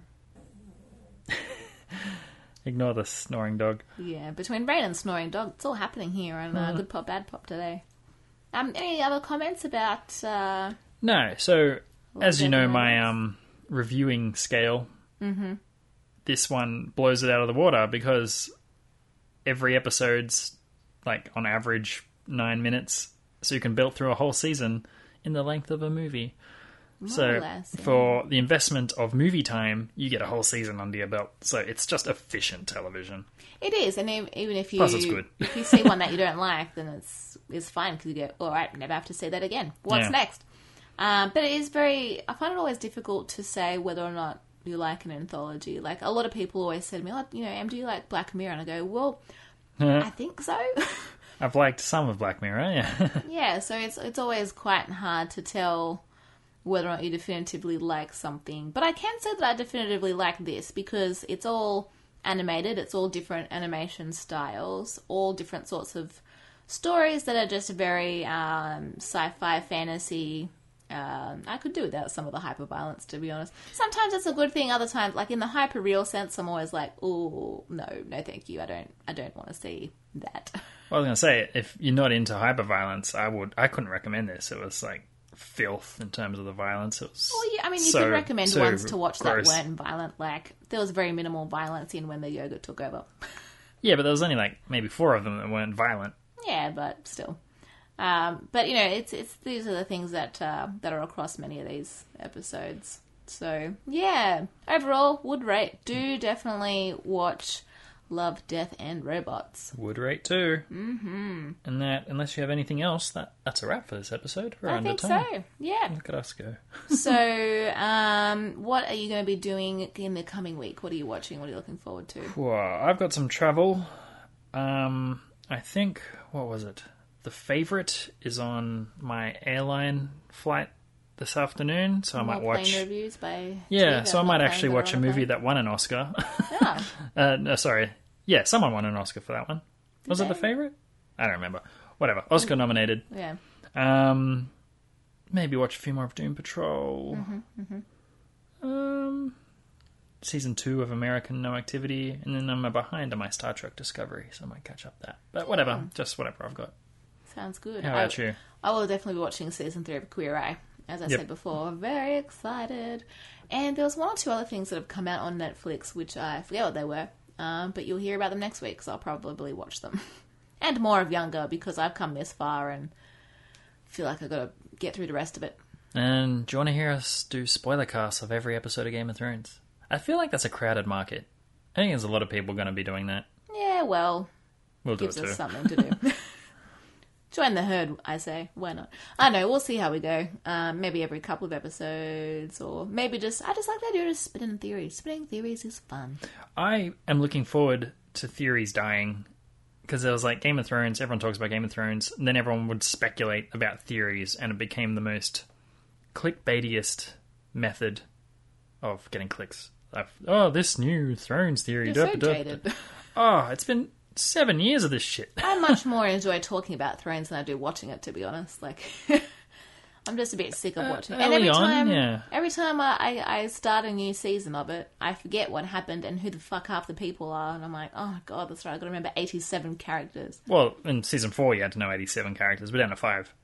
Ignore the snoring dog. yeah. Between rain and snoring dog, it's all happening here on uh, Good Pop Bad Pop today. Um, any other comments about? Uh, No, so as you know, my um reviewing scale, this one blows it out of the water because every episode's like on average nine minutes, so you can build through a whole season in the length of a movie. So or less, yeah. for the investment of movie time, you get a whole season under your belt. So it's just efficient television. It is, and even if you Plus it's good. if you see one that you don't like, then it's it's fine because you go, all right, never have to see that again. What's Yeah. next? Um, but it is very. I find it always difficult to say whether or not you like an anthology. Like a lot of people always say to me, oh, you know, Em, do you like Black Mirror? And I go, well, I think so. I've liked some of Black Mirror, yeah. yeah, so it's it's always quite hard to tell whether or not you definitively like something. But I can say that I definitively like this because it's all animated, it's all different animation styles, all different sorts of stories that are just very um, sci-fi fantasy. Um, I could do without some of the hyper violence, to be honest. Sometimes it's a good thing. Other times, like in the hyper real sense, I'm always like, "Oh no, no, thank you. I don't, I don't want to see that." Well, I was gonna say, if you're not into hyper violence, I would, I couldn't recommend this. It was like filth in terms of the violence. It was. Well, yeah, I mean, you so- can recommend so ones to watch gross. that weren't violent. Like there was very minimal violence in when the yogurt took over. Yeah, but there was only like maybe four of them that weren't violent. yeah, but still. Um, but you know, it's it's these are the things that uh, that are across many of these episodes. So yeah, overall, would rate. Do definitely watch Love, Death, and Robots. Would rate too. Mm-hmm. And that, unless you have anything else, that that's a wrap for this episode. We're I under think time. so. Yeah. Look at us go. so, um, what are you going to be doing in the coming week? What are you watching? What are you looking forward to? Well, I've got some travel. Um, I think what was it? The favorite is on my airline flight this afternoon, so I might watch. reviews by Yeah, so I might actually watch a movie that won an Oscar. Yeah. uh, no, sorry, yeah, someone won an Oscar for that one. Was it the favorite? I don't remember. Whatever, Oscar nominated. yeah. Um, maybe watch a few more of Doom Patrol. Mm-hmm, Um, season two of American No Activity, and then I'm behind on my Star Trek Discovery, so I might catch up that. But whatever, just whatever I've got. Sounds good. How I, about you? I will definitely be watching season three of Queer Eye. As I Yep. said before, very excited. And there was one or two other things that have come out on Netflix, which I forget what they were. Um, but you'll hear about them next week, so I'll probably watch them. and more of Younger because I've come this far and feel like I've got to get through the rest of it. And do you want to hear us do spoiler casts of every episode of Game of Thrones? I feel like that's a crowded market. I think there's a lot of people going to be doing that. Yeah, well, We'll do gives it too. us something to do. Join the herd, I say. Why not? I know. We'll see how we go. Um, maybe every couple of episodes, or maybe just. I just like the idea of spinning theories. Spinning theories is fun. I am looking forward to theories dying because there was like Game of Thrones. Everyone talks about Game of Thrones, and then everyone would speculate about theories, and it became the most clickbaitiest method of getting clicks. I've, oh, this new Thrones theory. You're duh, so duh, duh. Oh, it's been seven years of this shit. I much more enjoy talking about Thrones than I do watching it. To be honest, like. I'm just a bit sick of watching it. And Uh, early every on, time, yeah. every time I, I, I start a new season of it, I forget what happened and who the fuck half the people are, and I'm like, oh god, that's right. I got to remember 87 characters. Well, in season four, you had to know 87 characters. We're down to five.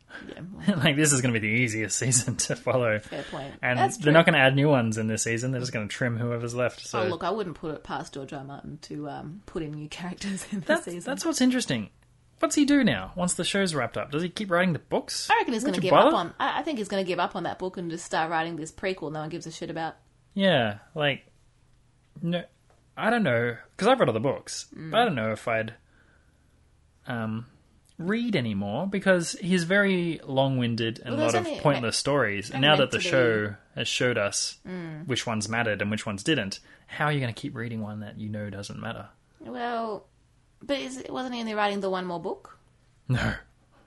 Yeah, like, this is going to be the easiest season to follow. fair point. And That's they're true. not going to add new ones in this season. They're just going to trim whoever's left. So Oh, look, I wouldn't put it past George R. Martin to um, put in new characters in the that's, season. that's what's interesting. What's he do now once the show's wrapped up? Does he keep writing the books? I reckon he's going Would to you give up bother? on. I, I think he's going to give up on that book and just start writing this prequel. No one gives a shit about. Yeah, like no, I don't know because I've read all the books, Mm. but I don't know if I'd um read anymore because he's very long-winded and Well, a lot of only- pointless stories. And now that the show has showed us Mm. which ones mattered and which ones didn't, how are you going to keep reading one that you know doesn't matter? Well, but is, wasn't he only writing the one more book? No,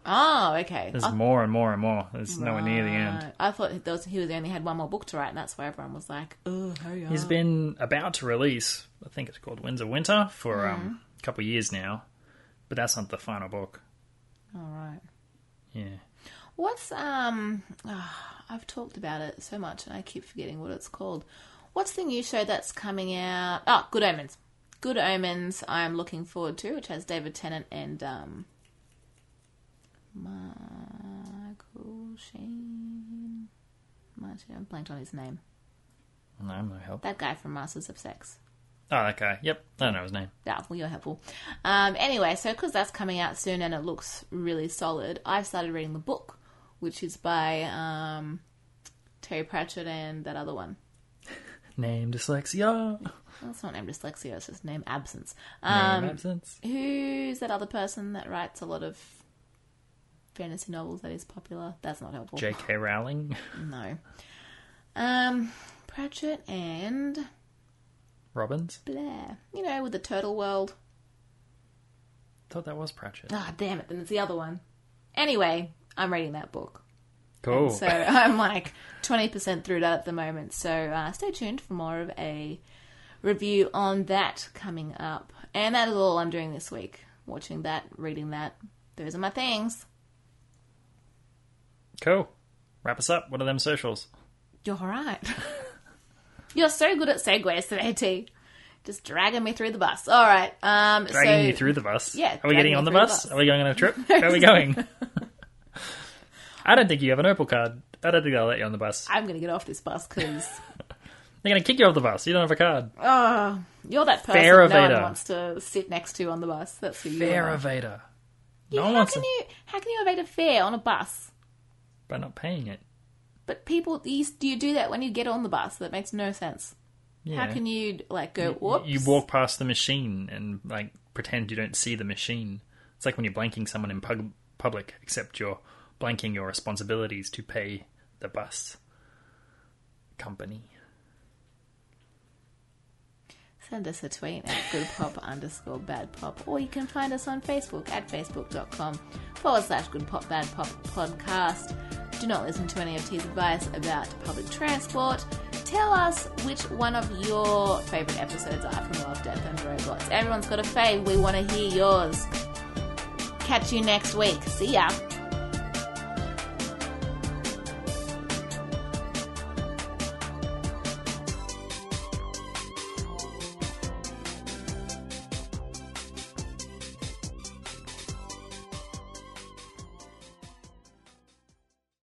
Oh, okay. there's more and more and more. There's nowhere near the end. I thought was, he was only had one more book to write, and that's why everyone was like, "Oh, hurry up!" He's been about to release, I think it's called Winds of Winter, for Mm. um, a couple of years now, but that's not the final book. All right. Yeah. What's um? ah, I've talked about it so much, and I keep forgetting what it's called. What's the new show that's coming out? Oh, Good Omens. Good Omens. I'm looking forward to, which has David Tennant and um, Michael Sheen. Michael- I blanked on his name. No, no help. That guy from Masters of Sex. Oh, that guy. Yep. I don't know his name. Yeah, well, you're helpful. Um, anyway, so because that's coming out soon and it looks really solid, I've started reading the book, which is by um, Terry Pratchett and that other one. Name dyslexia. Well, it's not named dyslexia; it's just name absence. Name Um, absence. who's that other person that writes a lot of fantasy novels that is popular? That's not helpful. J.K. Rowling. No. Um, Pratchett and Robbins. Blair. You know, with the Turtle World. Thought that was Pratchett. Ah, damn it! Then it's the other one. Anyway, I'm reading that book. Cool. So I'm like 20% through that at the moment. So uh, stay tuned for more of a review on that coming up. And that is all I'm doing this week. Watching that, reading that. Those are my things. cool. Wrap us up. What are them socials? You're alright. You're so good at segues today, T. Just dragging me through the bus. All right. Um, Dragging so, you through the bus. Yeah, Are we getting on the through the bus? bus. Are we going on a trip? Where are we going? I don't think you have an Opal card. I don't think they'll let you on the bus. I'm going to get off this bus because They're going to kick you off the bus. You don't have a card. oh, you're that person Fair no one wants to sit next to on the bus. That's who you Fair are. evader. Yeah, no one how can to, you how can you evade a fare on a bus? by not paying it. But people, you, do you do that when you get on the bus? That makes no sense. Yeah. How can you like go? You- Whoops. You walk past the machine and like pretend you don't see the machine. It's like when you're blanking someone in pub- public, except you're blanking your responsibilities to pay the bus company. Send us a tweet at goodpop underscore badpop, or you can find us on Facebook at facebook.com forward slash goodpopbadpop podcast. Do not listen to any of T's advice about public transport. Tell us which one of your favourite episodes are from Love, Death and Robots. Everyone's got a fave. We want to hear yours. Catch you next week. See ya.